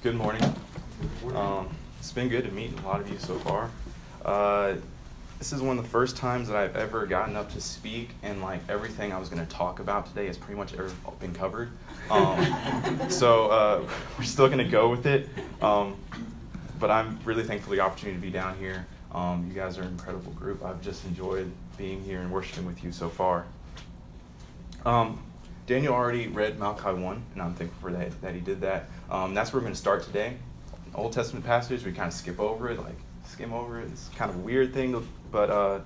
Good morning. Um, it's been good to meet a lot of you so far. Uh, this is one of the first times that I've ever gotten up to speak, and like everything I was going to talk about today has pretty much ever been covered. Um, so uh, we're still going to go with it. Um, but I'm really thankful for the opportunity to be down here. Um, you guys are an incredible group. I've just enjoyed being here and worshiping with you so far. Um, Daniel already read Malachi 1, and I'm thankful for that, that he did that. Um, that's where we're going to start today. Old Testament passage, we kind of skip over it, like skim over it. It's kind of a weird thing, but uh,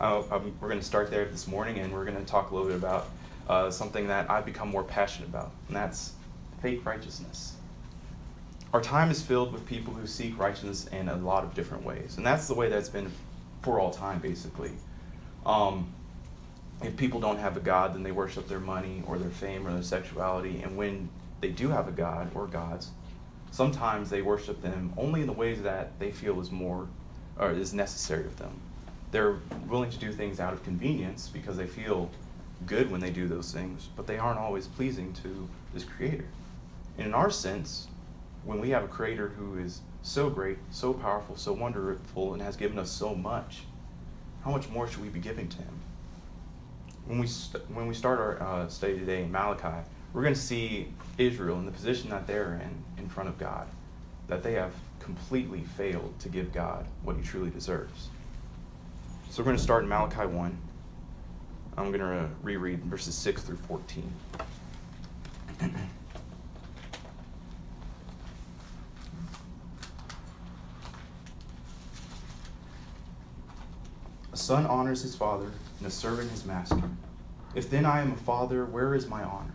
we're going to start there this morning, and we're going to talk a little bit about uh, something that I've become more passionate about, and that's fake righteousness. Our time is filled with people who seek righteousness in a lot of different ways, and that's the way that's been for all time, basically. Um, if people don't have a God, then they worship their money or their fame or their sexuality. And when they do have a God or gods, sometimes they worship them only in the ways that they feel is more or is necessary of them. They're willing to do things out of convenience because they feel good when they do those things, but they aren't always pleasing to this creator. And in our sense, when we have a creator who is so great, so powerful, so wonderful, and has given us so much, how much more should we be giving to him? when we st- when we start our uh, study today in Malachi, we're going to see Israel in the position that they're in in front of God, that they have completely failed to give God what He truly deserves. So we're going to start in Malachi one. I'm going to reread verses six through fourteen. A son honors his father, and a servant his master. If then I am a father, where is my honor?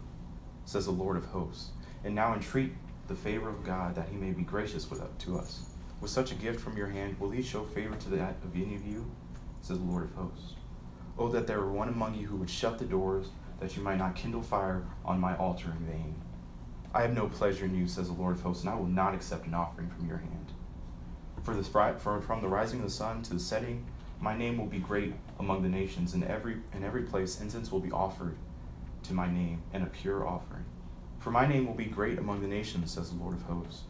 Says the Lord of hosts. And now entreat the favor of God that he may be gracious with, to us. With such a gift from your hand, will he show favor to that of any of you? Says the Lord of hosts. Oh, that there were one among you who would shut the doors, that you might not kindle fire on my altar in vain. I have no pleasure in you, says the Lord of hosts, and I will not accept an offering from your hand. For, this, for from the rising of the sun to the setting, my name will be great among the nations, and every in every place incense will be offered to my name, and a pure offering. For my name will be great among the nations, says the Lord of hosts.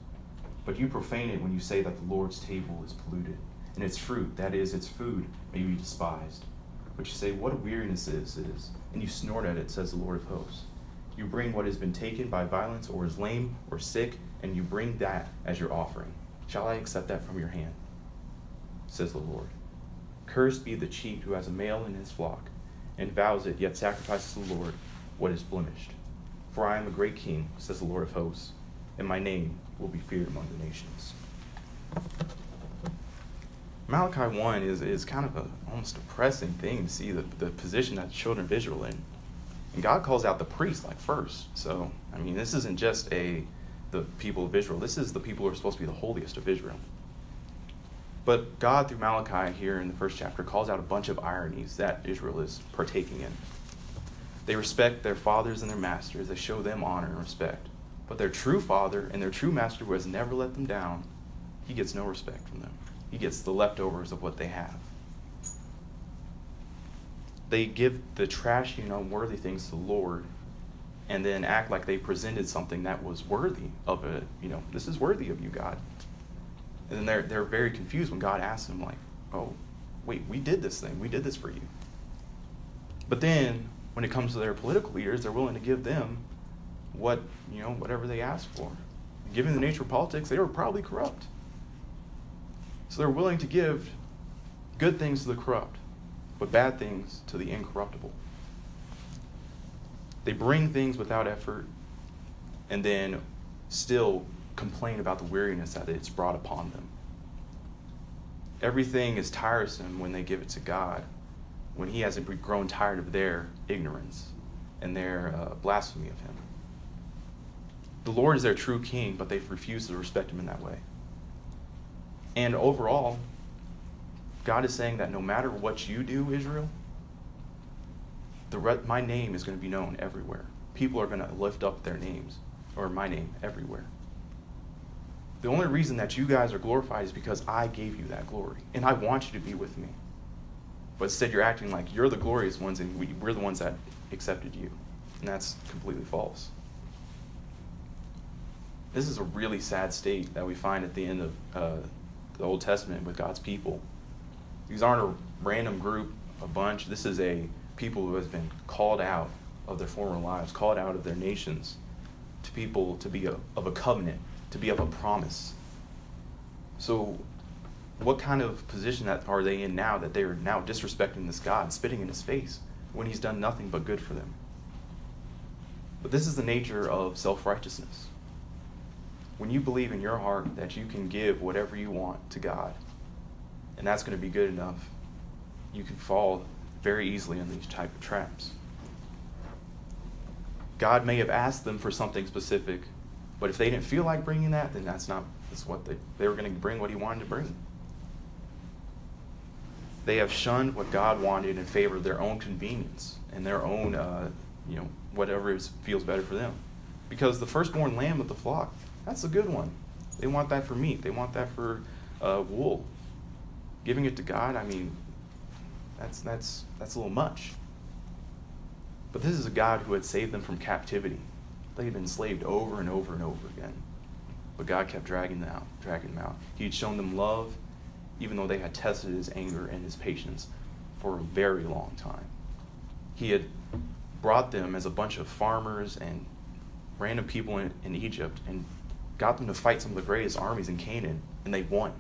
But you profane it when you say that the Lord's table is polluted, and its fruit, that is, its food, may be despised. But you say, What a weariness is it is, and you snort at it, says the Lord of hosts. You bring what has been taken by violence, or is lame, or sick, and you bring that as your offering. Shall I accept that from your hand? Says the Lord. Cursed be the cheat who has a male in his flock, and vows it, yet sacrifices the Lord what is blemished. For I am a great king, says the Lord of hosts, and my name will be feared among the nations. Malachi 1 is, is kind of a almost depressing thing to see the, the position that the children of Israel in. And God calls out the priests like first. So, I mean, this isn't just a the people of Israel. This is the people who are supposed to be the holiest of Israel. But God, through Malachi here in the first chapter, calls out a bunch of ironies that Israel is partaking in. They respect their fathers and their masters, they show them honor and respect. But their true father and their true master, who has never let them down, he gets no respect from them. He gets the leftovers of what they have. They give the trashy and unworthy things to the Lord and then act like they presented something that was worthy of it. You know, this is worthy of you, God. And then they're, they're very confused when God asks them, like, oh, wait, we did this thing. We did this for you. But then when it comes to their political leaders, they're willing to give them what, you know, whatever they ask for. Given the nature of politics, they were probably corrupt. So they're willing to give good things to the corrupt, but bad things to the incorruptible. They bring things without effort and then still complain about the weariness that it's brought upon them. Everything is tiresome when they give it to God, when He hasn't grown tired of their ignorance and their uh, blasphemy of Him. The Lord is their true king, but they've refused to respect him in that way. And overall, God is saying that no matter what you do, Israel, the re- my name is going to be known everywhere. People are going to lift up their names, or my name, everywhere. The only reason that you guys are glorified is because I gave you that glory, and I want you to be with me. But instead, you're acting like you're the glorious ones, and we, we're the ones that accepted you. And that's completely false. This is a really sad state that we find at the end of uh, the Old Testament with God's people. These aren't a random group, a bunch. This is a people who has been called out of their former lives, called out of their nations, to people to be a, of a covenant, to be of a promise. So, what kind of position that are they in now that they are now disrespecting this God, spitting in his face when he's done nothing but good for them? But this is the nature of self righteousness. When you believe in your heart that you can give whatever you want to God, and that's going to be good enough, you can fall very easily in these type of traps. God may have asked them for something specific, but if they didn't feel like bringing that, then that's not that's what they they were going to bring what he wanted to bring. They have shunned what God wanted in favor of their own convenience and their own, uh, you know, whatever is, feels better for them. Because the firstborn lamb of the flock, that's a good one. They want that for meat. They want that for uh, wool. Giving it to God, I mean, that's that's that's a little much. But this is a God who had saved them from captivity. They had been enslaved over and over and over again. But God kept dragging them out, dragging them out. He had shown them love, even though they had tested his anger and his patience for a very long time. He had brought them as a bunch of farmers and random people in, in Egypt and got them to fight some of the greatest armies in Canaan, and they won.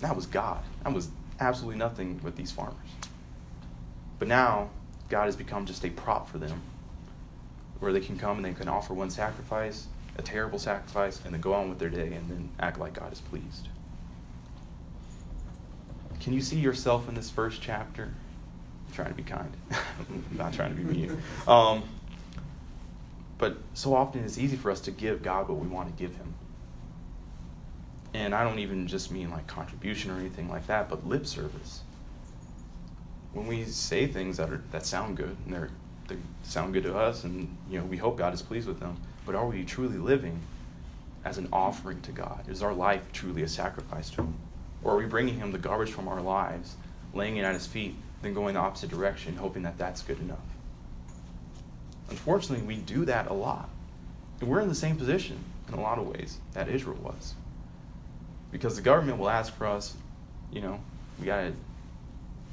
That was God. That was absolutely nothing with these farmers. But now, God has become just a prop for them, where they can come and they can offer one sacrifice, a terrible sacrifice, and then go on with their day and then act like God is pleased. Can you see yourself in this first chapter? I'm trying to be kind. I'm not trying to be mean. Um, but so often it's easy for us to give God what we want to give Him. And I don't even just mean like contribution or anything like that, but lip service. When we say things that are that sound good and they're they sound good to us and you know we hope God is pleased with them, but are we truly living as an offering to God? Is our life truly a sacrifice to him? Or are we bringing him the garbage from our lives, laying it at his feet, then going the opposite direction, hoping that that's good enough? Unfortunately, we do that a lot. And we're in the same position in a lot of ways that Israel was because the government will ask for us, you know, we gotta,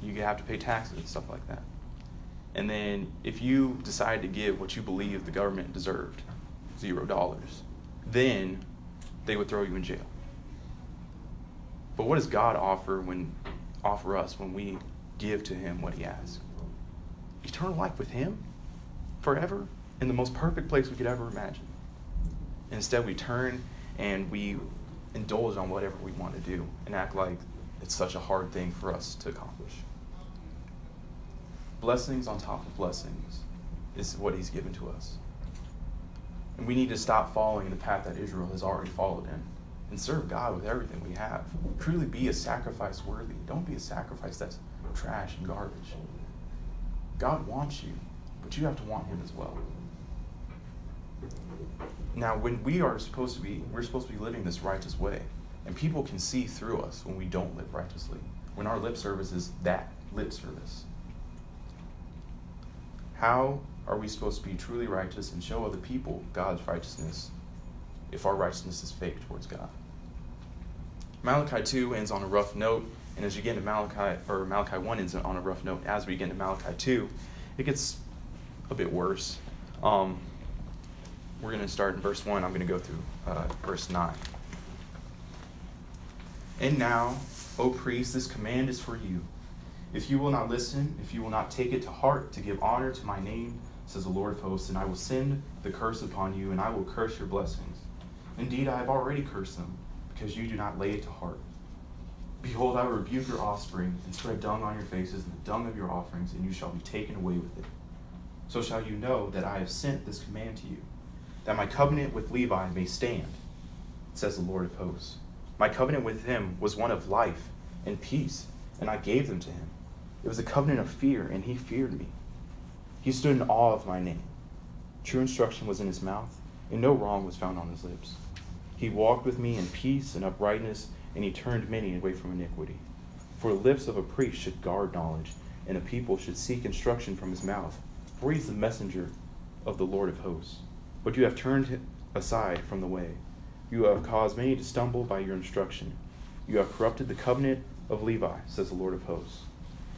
you have to pay taxes and stuff like that. And then if you decide to give what you believe the government deserved, zero dollars, then they would throw you in jail. But what does God offer when offer us when we give to him what he asks? Eternal life with him forever in the most perfect place we could ever imagine. Instead we turn and we indulge on whatever we want to do and act like it's such a hard thing for us to accomplish. Blessings on top of blessings is what he's given to us. And we need to stop following the path that Israel has already followed in and serve God with everything we have. Truly be a sacrifice worthy. Don't be a sacrifice that's trash and garbage. God wants you, but you have to want him as well. Now, when we are supposed to be, we're supposed to be living this righteous way. And people can see through us when we don't live righteously. When our lip service is that lip service. How are we supposed to be truly righteous and show other people God's righteousness if our righteousness is fake towards God? Malachi 2 ends on a rough note, and as you get into Malachi, or Malachi 1 ends on a rough note, as we get into Malachi 2, it gets a bit worse. Um, we're going to start in verse 1. I'm going to go through uh, verse 9. And now, O priest, this command is for you. If you will not listen, if you will not take it to heart to give honor to my name, says the Lord of hosts, and I will send the curse upon you, and I will curse your blessings. Indeed, I have already cursed them, because you do not lay it to heart. Behold, I will rebuke your offspring, and spread dung on your faces, and the dung of your offerings, and you shall be taken away with it. So shall you know that I have sent this command to you that my covenant with Levi may stand, says the Lord of hosts. My covenant with him was one of life and peace, and I gave them to him. It was a covenant of fear, and he feared me. He stood in awe of my name. True instruction was in his mouth, and no wrong was found on his lips. He walked with me in peace and uprightness, and he turned many away from iniquity. For the lips of a priest should guard knowledge, and a people should seek instruction from his mouth. For he is the messenger of the Lord of hosts. But you have turned aside from the way. You have caused many to stumble by your instruction. You have corrupted the covenant of Levi, says the Lord of hosts.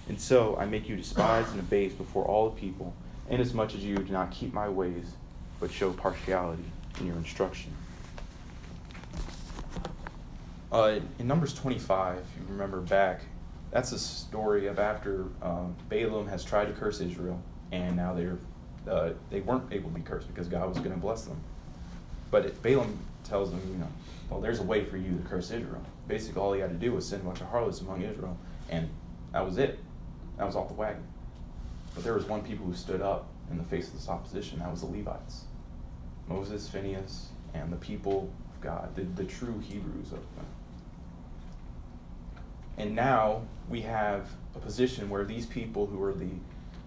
And so I make you despised and abased before all the people, inasmuch as you do not keep my ways, but show partiality in your instruction. Uh, in Numbers 25, if you remember back, that's a story of after um, Balaam has tried to curse Israel, and now they're uh, they weren't able to be cursed because God was going to bless them. But it, Balaam tells them, you know, well, there's a way for you to curse Israel. Basically, all he had to do was send a bunch of harlots among Israel, and that was it. That was off the wagon. But there was one people who stood up in the face of this opposition. That was the Levites, Moses, Phinehas, and the people of God, the, the true Hebrews of them. And now we have a position where these people who are the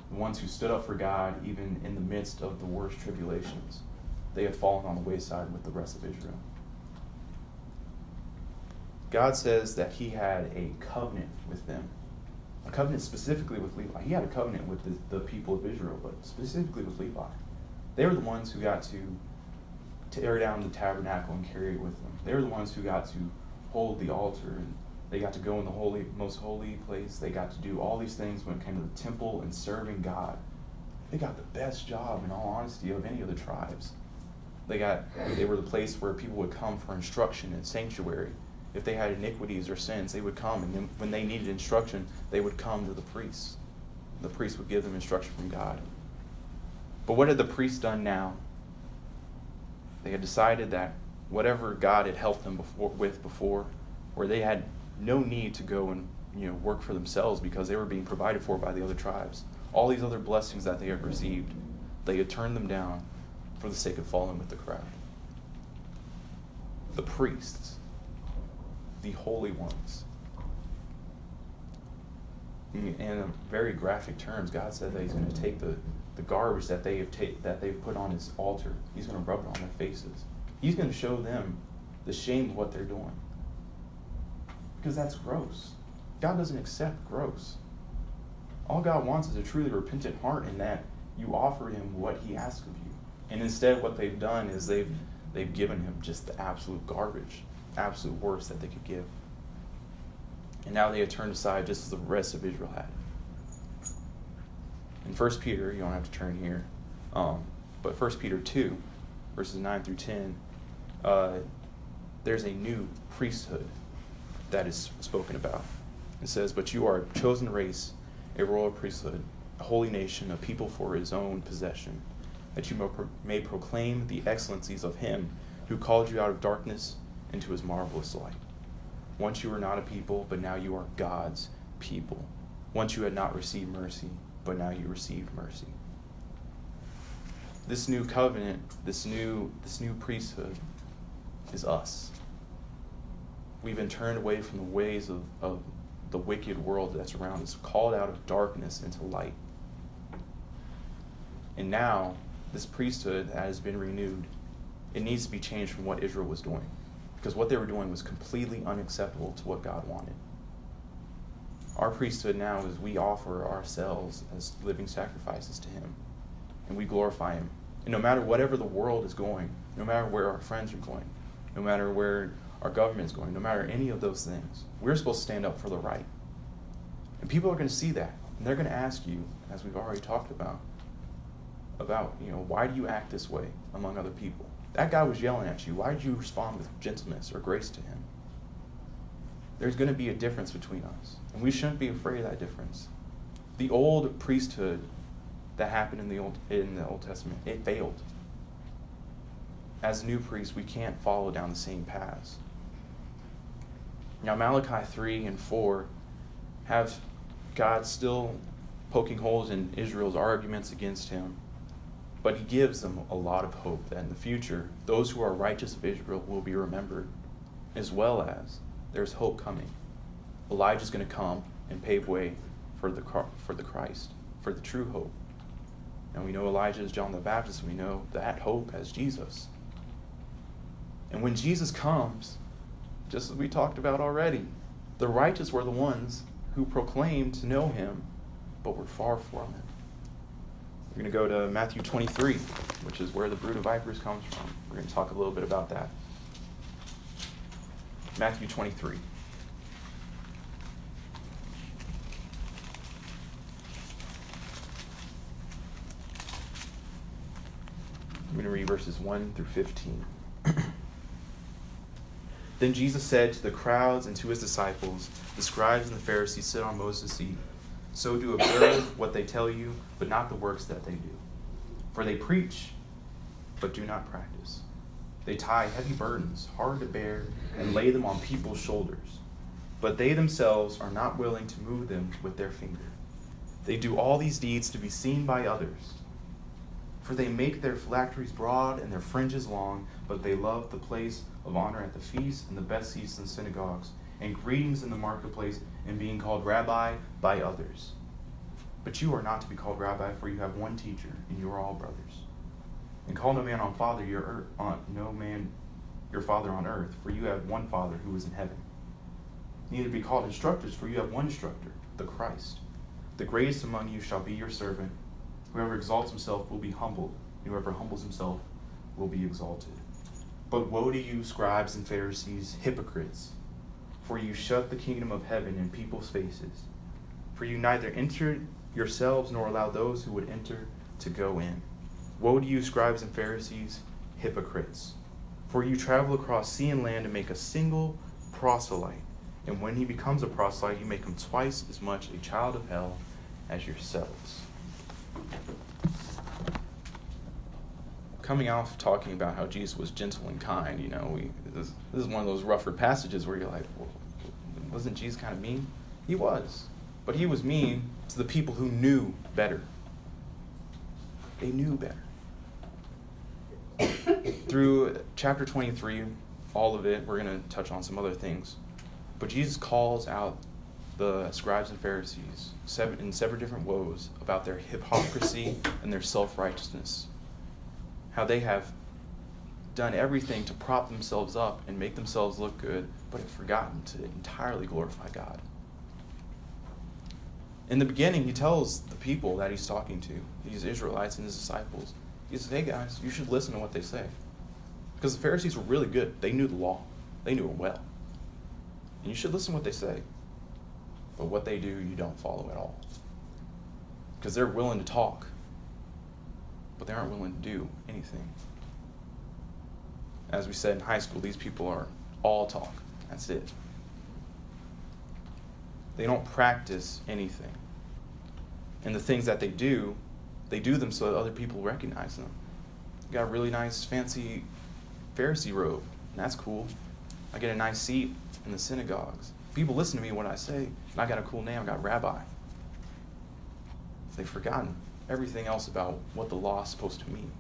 ones who stood up for God, even in the midst of the worst tribulations, they have fallen on the wayside with the rest of Israel. God says that He had a covenant with them, a covenant specifically with Levi. He had a covenant with the, the people of Israel, but specifically with Levi. They were the ones who got to tear down the tabernacle and carry it with them. They were the ones who got to hold the altar and they got to go in the holy, most holy place. They got to do all these things when it came to the temple and serving God. They got the best job, in all honesty, of any of the tribes. They got they were the place where people would come for instruction and sanctuary. If they had iniquities or sins, they would come, and then when they needed instruction, they would come to the priests. The priest would give them instruction from God. But what had the priests done now? They had decided that whatever God had helped them before, with before, where they had no need to go and you know work for themselves because they were being provided for by the other tribes. All these other blessings that they had received, they had turned them down for the sake of falling with the crowd. The priests, the holy ones. In very graphic terms, God said that He's going to take the, the garbage that they have ta- that they've put on His altar. He's going to rub it on their faces. He's going to show them the shame of what they're doing because that's gross. God doesn't accept gross. All God wants is a truly repentant heart in that you offer him what he asks of you. And instead what they've done is they've they've given him just the absolute garbage, absolute worst that they could give. And now they have turned aside just as the rest of Israel had. In 1 Peter, you don't have to turn here, um, but 1 Peter 2, verses 9 through 10, uh, there's a new priesthood that is spoken about. It says, But you are a chosen race, a royal priesthood, a holy nation, a people for his own possession, that you may proclaim the excellencies of him who called you out of darkness into his marvelous light. Once you were not a people, but now you are God's people. Once you had not received mercy, but now you receive mercy. This new covenant, this new, this new priesthood is us we've been turned away from the ways of, of the wicked world that's around us, called out of darkness into light. And now, this priesthood that has been renewed. It needs to be changed from what Israel was doing. Because what they were doing was completely unacceptable to what God wanted. Our priesthood now is we offer ourselves as living sacrifices to Him. And we glorify Him. And no matter whatever the world is going, no matter where our friends are going, no matter where our government is going, no matter any of those things. We're supposed to stand up for the right. And people are going to see that. And they're going to ask you, as we've already talked about, about, you know, why do you act this way among other people? That guy was yelling at you. Why did you respond with gentleness or grace to him? There's going to be a difference between us. And we shouldn't be afraid of that difference. The old priesthood that happened in the Old, in the Old Testament, it failed. As new priests, we can't follow down the same paths. Now, Malachi 3 and 4 have God still poking holes in Israel's arguments against him. But he gives them a lot of hope that in the future, those who are righteous of Israel will be remembered, as well as there's hope coming. Elijah's going to come and pave way for the, for the Christ, for the true hope. And we know Elijah is John the Baptist, we know that hope as Jesus. And when Jesus comes, just as we talked about already, the righteous were the ones who proclaimed to know him, but were far from him. We're going to go to Matthew 23, which is where the brood of vipers comes from. We're going to talk a little bit about that. Matthew 23. I'm going to read verses 1 through 15. then Jesus said to the crowds and to his disciples, The scribes and the Pharisees sit on Moses' seat. So do observe what they tell you, but not the works that they do. For they preach, but do not practice. They tie heavy burdens, hard to bear, and lay them on people's shoulders. But they themselves are not willing to move them with their finger. They do all these deeds to be seen by others. For they make their phylacteries broad and their fringes long, but they love the place of honor at the feast and the best seats in synagogues, and greetings in the marketplace, and being called rabbi by others. But you are not to be called rabbi, for you have one teacher, and you are all brothers. And call no man on father your earth, on no man your father on earth, for you have one Father who is in heaven. Neither be called instructors, for you have one instructor, the Christ. The greatest among you shall be your servant. Whoever exalts himself will be humbled, and whoever humbles himself will be exalted. But woe to you, scribes and Pharisees, hypocrites, for you shut the kingdom of heaven in people's faces. For you neither enter yourselves nor allow those who would enter to go in. Woe to you, scribes and Pharisees, hypocrites, for you travel across sea and land to make a single proselyte. And when he becomes a proselyte, you make him twice as much a child of hell as yourselves coming off talking about how Jesus was gentle and kind, you know, we this, this is one of those rougher passages where you're like, well, wasn't Jesus kind of mean? He was, but he was mean to the people who knew better. They knew better. Through chapter 23, all of it, we're going to touch on some other things. But Jesus calls out the scribes and Pharisees seven, in several different woes about their hypocrisy and their self righteousness. How they have done everything to prop themselves up and make themselves look good, but have forgotten to entirely glorify God. In the beginning, he tells the people that he's talking to, these Israelites and his disciples, he says, Hey guys, you should listen to what they say. Because the Pharisees were really good. They knew the law, they knew it well. And you should listen to what they say. But what they do, you don't follow at all. Because they're willing to talk, but they aren't willing to do anything. As we said in high school, these people are all talk. That's it. They don't practice anything. And the things that they do, they do them so that other people recognize them. Got a really nice, fancy Pharisee robe, and that's cool. I get a nice seat in the synagogues. People listen to me when I say, I got a cool name, I got rabbi. They've forgotten everything else about what the law is supposed to mean.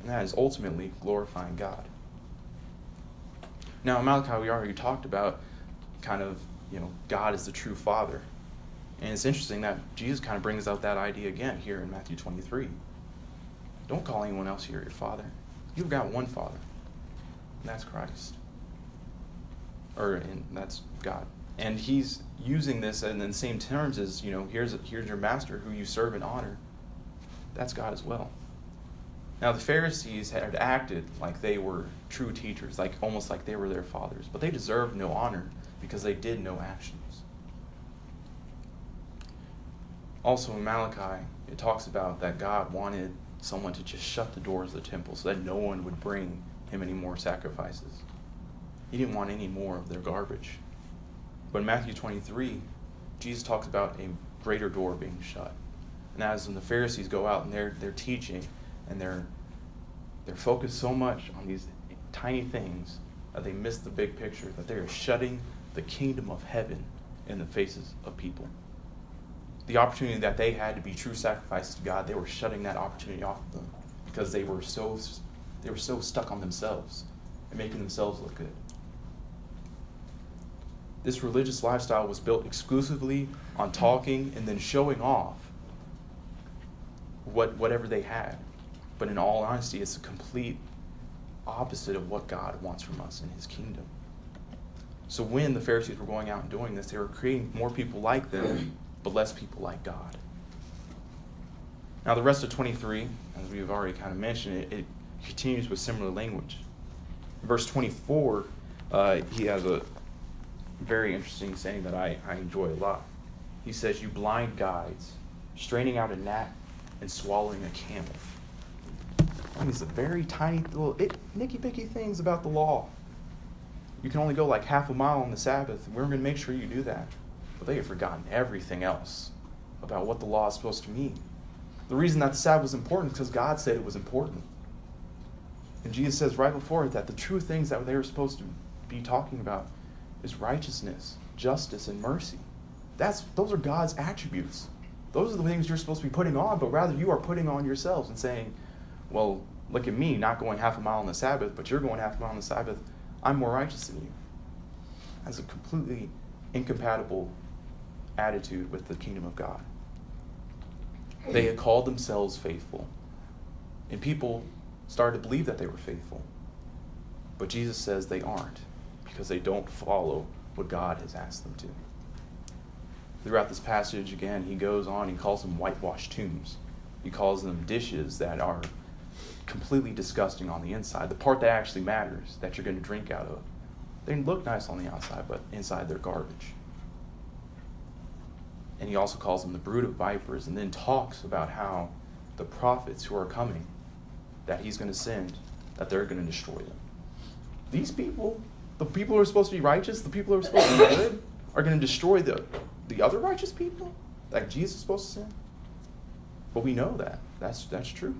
And that is ultimately glorifying God. Now, in Malachi, we already talked about kind of, you know, God is the true Father. And it's interesting that Jesus kind of brings out that idea again here in Matthew 23. Don't call anyone else here your Father. You've got one Father, and that's Christ or and that's God. And he's using this in the same terms as, you know, here's, here's your master who you serve and honor. That's God as well. Now, the Pharisees had acted like they were true teachers, like almost like they were their fathers, but they deserved no honor because they did no actions. Also, in Malachi, it talks about that God wanted someone to just shut the doors of the temple so that no one would bring him any more sacrifices. He didn't want any more of their garbage. But in Matthew 23, Jesus talks about a greater door being shut. And as when the Pharisees go out and they're, they're teaching and they're, they're focused so much on these tiny things that they miss the big picture, that they are shutting the kingdom of heaven in the faces of people. The opportunity that they had to be true sacrifices to God, they were shutting that opportunity off of them because they were so they were so stuck on themselves and making themselves look good. This religious lifestyle was built exclusively on talking and then showing off what whatever they had. But in all honesty, it's a complete opposite of what God wants from us in his kingdom. So when the Pharisees were going out and doing this, they were creating more people like them, but less people like God. Now, the rest of 23, as we've already kind of mentioned, it, it continues with similar language. Verse 24, uh, he has a very interesting saying that I, I enjoy a lot. He says, You blind guides, straining out a gnat and swallowing a camel. I mean, a very tiny little it, nicky picky things about the law. You can only go like half a mile on the Sabbath. We're going to make sure you do that. But they have forgotten everything else about what the law is supposed to mean. The reason that the Sabbath was important is because God said it was important. And Jesus says right before it that the true things that they were supposed to be talking about is righteousness, justice, and mercy. That's, those are God's attributes. Those are the things you're supposed to be putting on, but rather you are putting on yourselves and saying, well, look at me not going half a mile on the Sabbath, but you're going half a mile on the Sabbath. I'm more righteous than you. That's a completely incompatible attitude with the kingdom of God. They had called themselves faithful, and people started to believe that they were faithful. But Jesus says they aren't because they don't follow what God has asked them to. Throughout this passage, again, he goes on, he calls them whitewashed tombs. He calls them dishes that are completely disgusting on the inside. The part that actually matters, that you're going to drink out of. They look nice on the outside, but inside they're garbage. And he also calls them the brood of vipers, and then talks about how the prophets who are coming, that he's going to send, that they're going to destroy them. These people, the people who are supposed to be righteous, the people who are supposed to be good, are going to destroy the, the other righteous people that Jesus is supposed to send. But we know that. That's, that's true.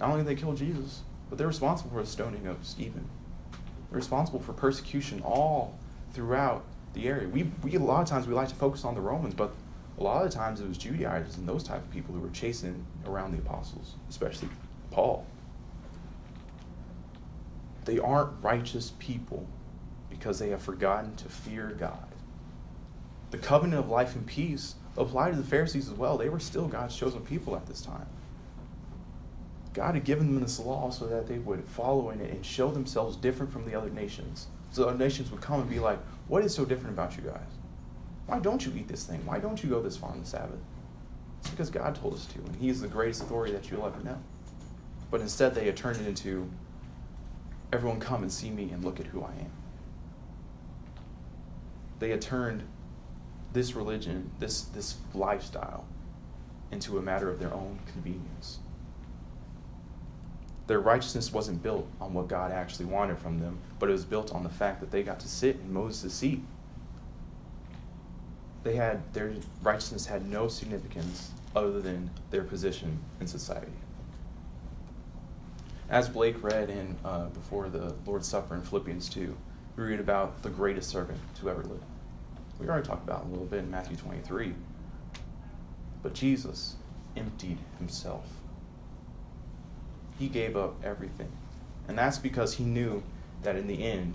Not only did they kill Jesus, but they're responsible for the stoning of Stephen. They're responsible for persecution all throughout the area. We, we a lot of times we like to focus on the Romans, but a lot of times it was Judaizers and those type of people who were chasing around the apostles, especially Paul. They aren't righteous people because they have forgotten to fear God. The covenant of life and peace applied to the Pharisees as well. They were still God's chosen people at this time. God had given them this law so that they would follow in it and show themselves different from the other nations. So the other nations would come and be like, What is so different about you guys? Why don't you eat this thing? Why don't you go this far on the Sabbath? It's because God told us to, and He is the greatest authority that you'll ever know. But instead, they had turned it into everyone come and see me and look at who I am. They had turned this religion, this, this lifestyle, into a matter of their own convenience. Their righteousness wasn't built on what God actually wanted from them, but it was built on the fact that they got to sit in Moses' seat. They had their righteousness had no significance other than their position in society. As Blake read in uh, before the Lord's Supper in Philippians 2, we read about the greatest servant to ever live. We already talked about a little bit in Matthew 23. But Jesus emptied himself he gave up everything. And that's because he knew that in the end,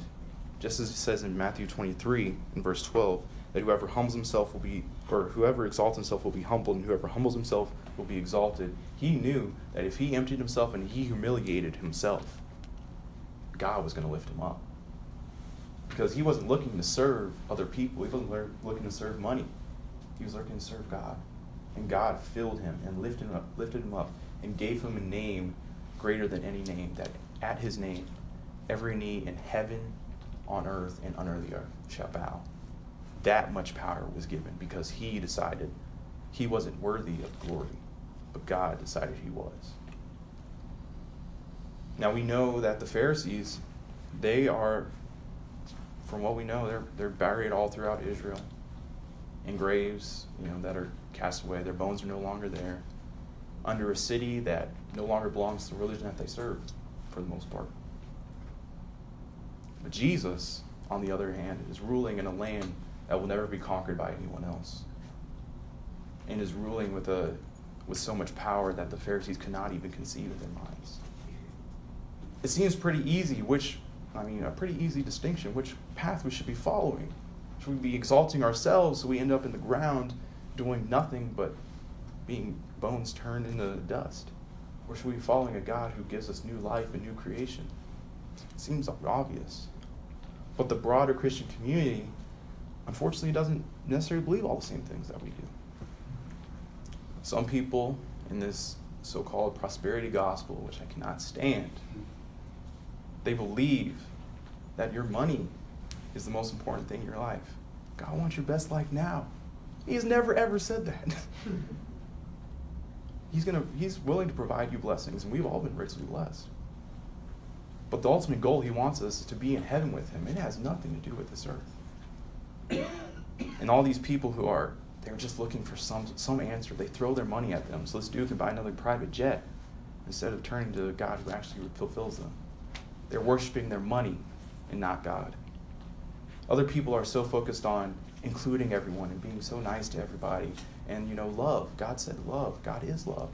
just as it says in Matthew 23, in verse 12, that whoever humbles himself will be, or whoever exalts himself will be humbled, and whoever humbles himself will be exalted. He knew that if he emptied himself and he humiliated himself, God was going to lift him up. Because he wasn't looking to serve other people, he wasn't looking to serve money. He was looking to serve God. And God filled him and lifted him up, lifted him up and gave him a name greater than any name, that at his name every knee in heaven, on earth, and under the earth shall bow. That much power was given because he decided he wasn't worthy of glory, but God decided he was. Now we know that the Pharisees, they are, from what we know, they're, they're buried all throughout Israel in graves, you know, that are cast away. Their bones are no longer there under a city that no longer belongs to the religion that they serve, for the most part. But Jesus, on the other hand, is ruling in a land that will never be conquered by anyone else, and is ruling with a, with so much power that the Pharisees could not even conceive in their minds. It seems pretty easy, which, I mean, a pretty easy distinction, which path we should be following. Should we be exalting ourselves so we end up in the ground doing nothing but being bones turned into dust? Or should we be following a God who gives us new life and new creation? It seems obvious. But the broader Christian community, unfortunately, doesn't necessarily believe all the same things that we do. Some people in this so called prosperity gospel, which I cannot stand, they believe that your money is the most important thing in your life. God wants your best life now. He's never ever said that. he's gonna he's willing to provide you blessings, and we've all been richly blessed. But the ultimate goal he wants us is to be in heaven with him. It has nothing to do with this earth. and all these people who are they're just looking for some some answer. They throw their money at them. So this dude can buy another private jet instead of turning to the God who actually fulfills them. They're worshiping their money and not God. Other people are so focused on including everyone and being so nice to everybody. And, you know, love. God said love. God is love.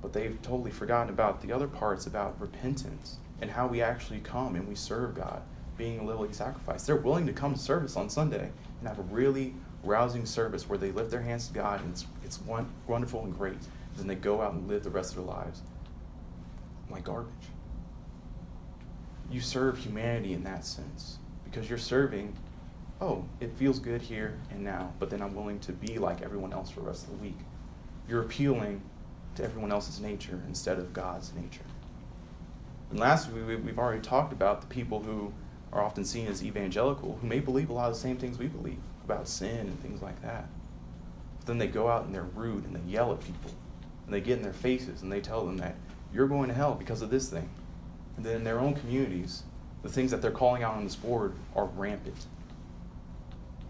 But they've totally forgotten about the other parts about repentance and how we actually come and we serve God, being a living sacrifice. They're willing to come to service on Sunday and have a really rousing service where they lift their hands to God and it's, it's one, wonderful and great. And Then they go out and live the rest of their lives like garbage. You serve humanity in that sense because you're serving, oh, it feels good here and now, but then I'm willing to be like everyone else for the rest of the week. You're appealing to everyone else's nature instead of God's nature. And lastly, we've already talked about the people who are often seen as evangelical, who may believe a lot of the same things we believe about sin and things like that. But then they go out and they're rude and they yell at people and they get in their faces and they tell them that you're going to hell because of this thing. And then in their own communities, the things that they're calling out on this board are rampant.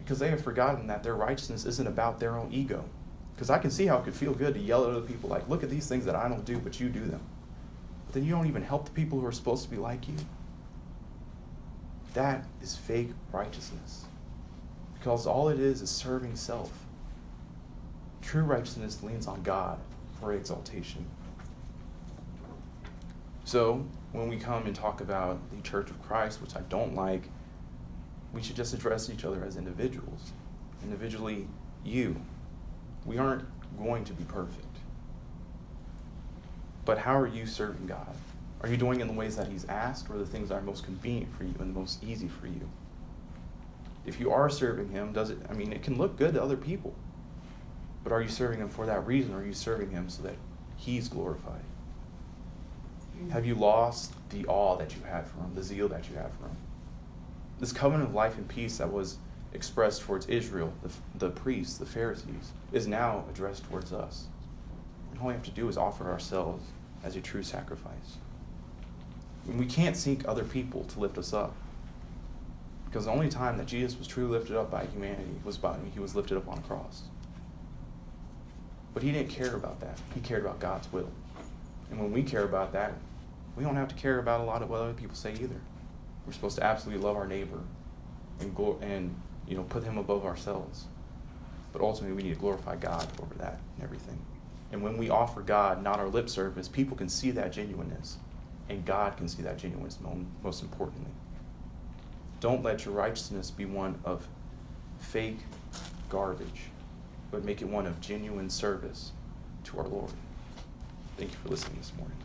Because they have forgotten that their righteousness isn't about their own ego. Because I can see how it could feel good to yell at other people, like, look at these things that I don't do, but you do them. But then you don't even help the people who are supposed to be like you. That is fake righteousness. Because all it is is serving self. True righteousness leans on God for exaltation. So, when we come and talk about the Church of Christ, which I don't like, we should just address each other as individuals. Individually, you. We aren't going to be perfect. But how are you serving God? Are you doing in the ways that He's asked, or the things that are most convenient for you and the most easy for you? If you are serving Him, does it, I mean, it can look good to other people. But are you serving Him for that reason, or are you serving Him so that He's glorified? Have you lost the awe that you had for Him, the zeal that you had for Him? This covenant of life and peace that was expressed towards Israel, the, the priests, the Pharisees, is now addressed towards us. And all we have to do is offer ourselves as a true sacrifice. And we can't seek other people to lift us up. Because the only time that Jesus was truly lifted up by humanity was by he was lifted up on a cross. But he didn't care about that. He cared about God's will. And when we care about that, we don't have to care about a lot of what other people say either. We're supposed to absolutely love our neighbor and go and you know put him above ourselves. But ultimately, we need to glorify God over that and everything. And when we offer God not our lip service, people can see that genuineness, and God can see that genuineness most importantly. Don't let your righteousness be one of fake garbage, but make it one of genuine service to our Lord. Thank you for listening this morning.